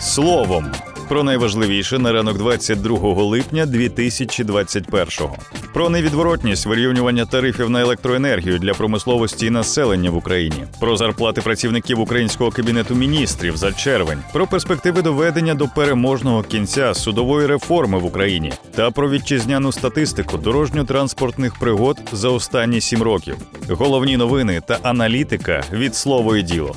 Словом, про найважливіше на ранок 22 липня 2021-го. Про невідворотність вирівнювання тарифів на електроенергію для промисловості і населення в Україні, про зарплати працівників українського кабінету міністрів за червень, про перспективи доведення до переможного кінця судової реформи в Україні та про вітчизняну статистику дорожньо-транспортних пригод за останні сім років. Головні новини та аналітика від слово і діло.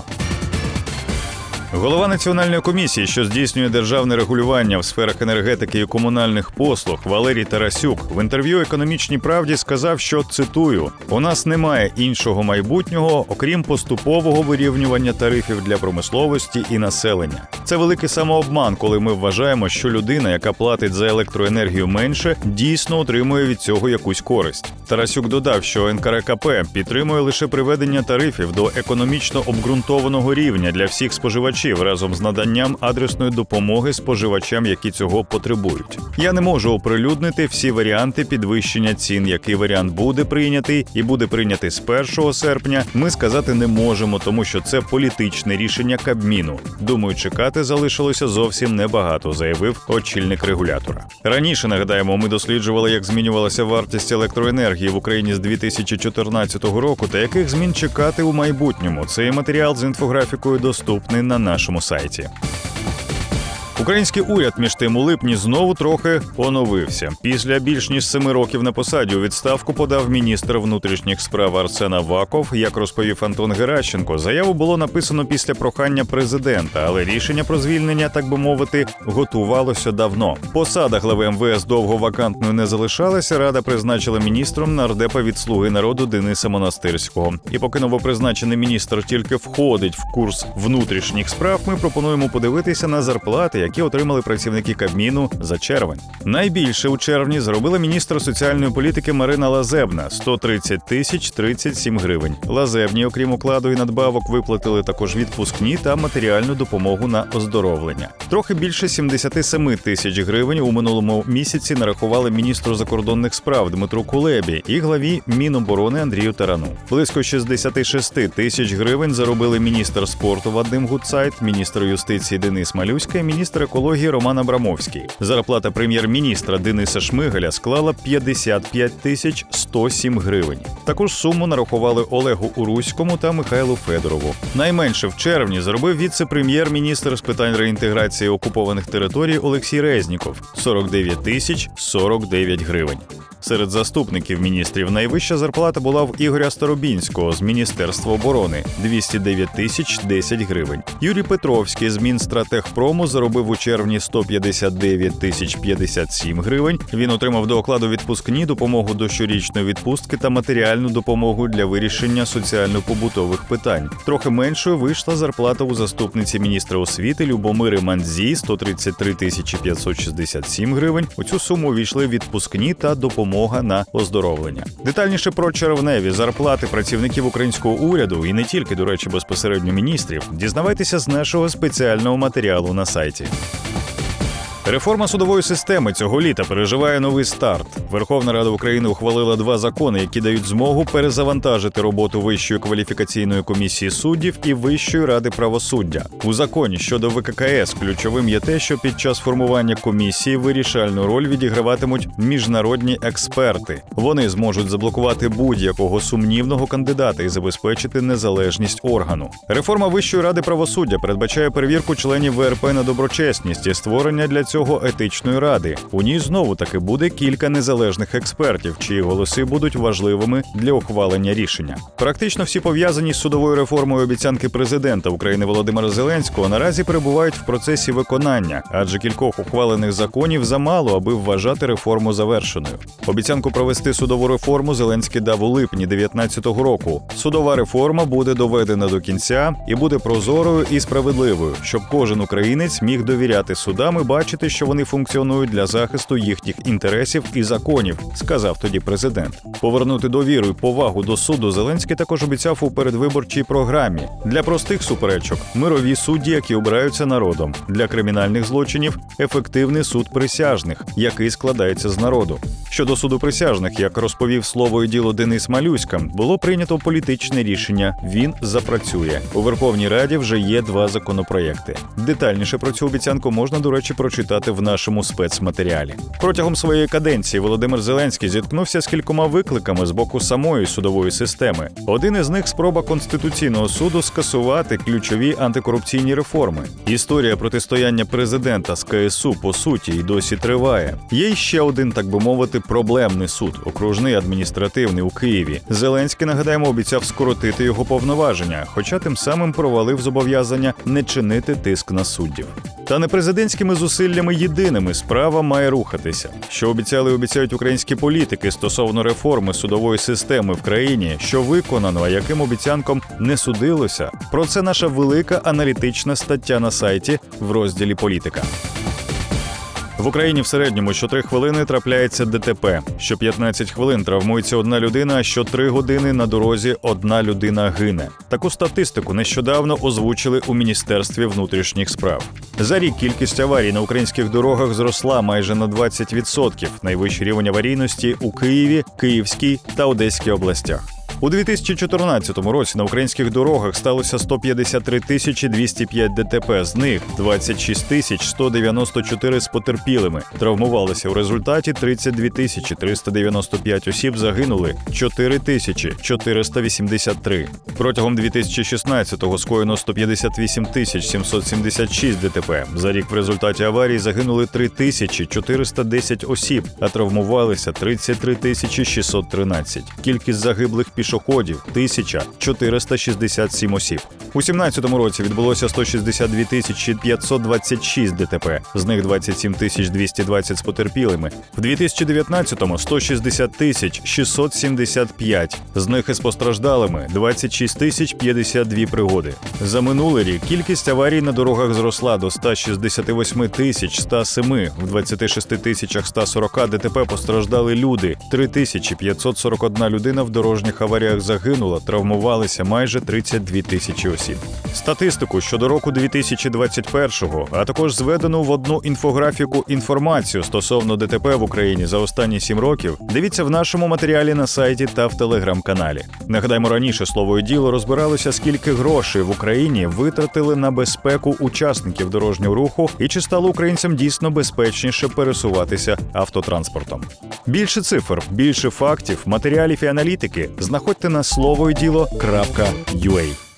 Голова національної комісії, що здійснює державне регулювання в сферах енергетики і комунальних послуг, Валерій Тарасюк в інтерв'ю економічній правді сказав, що цитую: у нас немає іншого майбутнього, окрім поступового вирівнювання тарифів для промисловості і населення. Це великий самообман, коли ми вважаємо, що людина, яка платить за електроенергію менше, дійсно отримує від цього якусь користь. Тарасюк додав, що НКРКП підтримує лише приведення тарифів до економічно обґрунтованого рівня для всіх споживачів разом з наданням адресної допомоги споживачам, які цього потребують. Я не можу оприлюднити всі варіанти підвищення цін, який варіант буде прийнятий і буде прийнятий з 1 серпня. Ми сказати не можемо, тому що це політичне рішення Кабміну. Думаю, чекати залишилося зовсім небагато, заявив очільник регулятора. Раніше нагадаємо, ми досліджували, як змінювалася вартість електроенергії в Україні з 2014 року та яких змін чекати у майбутньому. Цей матеріал з інфографікою доступний на нашому сайті. Український уряд між тим у липні знову трохи оновився. Після більш ніж семи років на посаді у відставку подав міністр внутрішніх справ Арсен Аваков. Як розповів Антон Геращенко, заяву було написано після прохання президента, але рішення про звільнення, так би мовити, готувалося давно. Посада глави МВС довго вакантною не залишалася. Рада призначила міністром нардепа від слуги народу Дениса Монастирського. І поки новопризначений міністр тільки входить в курс внутрішніх справ, ми пропонуємо подивитися на зарплати які отримали працівники Кабміну за червень. Найбільше у червні зробила міністр соціальної політики Марина Лазебна 130 тисяч 37 гривень. Лазебні, окрім укладу і надбавок, виплатили також відпускні та матеріальну допомогу на оздоровлення. Трохи більше 77 тисяч гривень у минулому місяці нарахували міністру закордонних справ Дмитру Кулебі і главі Міноборони Андрію Тарану. Близько 66 тисяч гривень заробили міністр спорту Вадим Гуцайт, міністр юстиції Денис Малюська і міністр міністр екології Роман Абрамовський. Зарплата прем'єр-міністра Дениса Шмигаля склала 55 тисяч 107 гривень. Таку суму нарахували Олегу Уруському та Михайлу Федорову. Найменше в червні зробив віце-прем'єр-міністр з питань реінтеграції окупованих територій Олексій Резніков 49 тисяч 49 гривень. Серед заступників міністрів найвища зарплата була в Ігоря Старобінського з Міністерства оборони 209 тисяч 10 гривень. Юрій Петровський з Мінстратехпрому заробив у червні 159 тисяч 57 гривень. Він отримав до окладу відпускні допомогу до щорічної відпустки та матеріальну допомогу для вирішення соціально-побутових питань. Трохи меншою вийшла зарплата у заступниці міністра освіти Любомири Мандзі 133 тисячі 567 гривень. У цю суму війшли відпускні та допомога на оздоровлення. Детальніше про червневі зарплати працівників українського уряду і не тільки, до речі, безпосередньо міністрів. Дізнавайтеся з нашого спеціального матеріалу на сайті. Реформа судової системи цього літа переживає новий старт. Верховна Рада України ухвалила два закони, які дають змогу перезавантажити роботу Вищої кваліфікаційної комісії суддів і Вищої ради правосуддя. У законі щодо ВККС ключовим є те, що під час формування комісії вирішальну роль відіграватимуть міжнародні експерти. Вони зможуть заблокувати будь-якого сумнівного кандидата і забезпечити незалежність органу. Реформа Вищої ради правосуддя передбачає перевірку членів ВРП на доброчесність і створення для цього етичної ради. У ній знову таки буде кілька незалежних експертів, чиї голоси будуть важливими для ухвалення рішення. Практично всі пов'язані з судовою реформою обіцянки президента України Володимира Зеленського наразі перебувають в процесі виконання, адже кількох ухвалених законів замало, аби вважати реформу завершеною. Обіцянку провести судову реформу Зеленський дав у липні 2019 року. Судова реформа буде доведена до кінця і буде прозорою і справедливою, щоб кожен українець міг довіряти судам і бачити бачити, що вони функціонують для захисту їхніх інтересів і законів, сказав тоді президент. Повернути довіру і повагу до суду Зеленський також обіцяв у передвиборчій програмі для простих суперечок мирові судді, які обираються народом, для кримінальних злочинів ефективний суд присяжних, який складається з народу. Щодо суду присяжних, як розповів слово і діло Денис Малюська, було прийнято політичне рішення. Він запрацює у Верховній Раді. Вже є два законопроєкти. Детальніше про цю обіцянку можна, до речі, прочитати в нашому спецматеріалі. Протягом своєї каденції Володимир Зеленський зіткнувся з кількома викликами з боку самої судової системи. Один із них спроба конституційного суду скасувати ключові антикорупційні реформи. Історія протистояння президента з КСУ по суті й досі триває. Є ще один, так би мовити, проблемний суд, окружний адміністративний у Києві. Зеленський нагадаємо обіцяв скоротити його повноваження, хоча тим самим провалив зобов'язання не чинити тиск на суддів. Та не президентськими зусиллями єдиними справа має рухатися. Що обіцяли, обіцяють українські політики стосовно реформи судової системи в країні, що виконано, а яким обіцянком не судилося. Про це наша велика аналітична стаття на сайті в розділі Політика. В Україні в середньому що 3 хвилини трапляється ДТП. Що 15 хвилин травмується одна людина, а що 3 години на дорозі одна людина гине. Таку статистику нещодавно озвучили у міністерстві внутрішніх справ. За рік кількість аварій на українських дорогах зросла майже на 20%. Найвищий рівень аварійності у Києві, Київській та Одеській областях. У 2014 році на українських дорогах сталося 153 тисячі 205 ДТП. З них 26 тисяч 194 з потерпілими. Травмувалися у результаті 32 тисячі 395 осіб. Загинули 4 тисячі 483. Протягом 2016-го скоєно 158 тисяч 776 ДТП. За рік в результаті аварії загинули 3 тисячі 410 осіб, а травмувалися 33 тисячі 613. Кількість загиблих пішоходів 1467 осіб. У 17-му році відбулося 162 тисячі 526 ДТП, з них 27 тисяч 220 з потерпілими. В 2019-му 160 тисяч 675, з них із постраждалими 26 тисяч 52 пригоди. За минулий рік кількість аварій на дорогах зросла до 168 тисяч 107. В 26 тисячах 140 ДТП постраждали люди. 3541 людина в дорожніх аваріях загинула, травмувалися майже 32 тисячі осіб. Статистику щодо року 2021-го, а також зведену в одну інфографіку інформацію стосовно ДТП в Україні за останні сім років. Дивіться в нашому матеріалі на сайті та в телеграм-каналі. Нагадаємо, раніше слово і діло розбиралося, скільки грошей в Україні витратили на безпеку учасників дорожнього руху і чи стало українцям дійсно безпечніше пересуватися автотранспортом. Більше цифр, більше фактів, матеріалів і аналітики знаходьте на слово і діло.ua.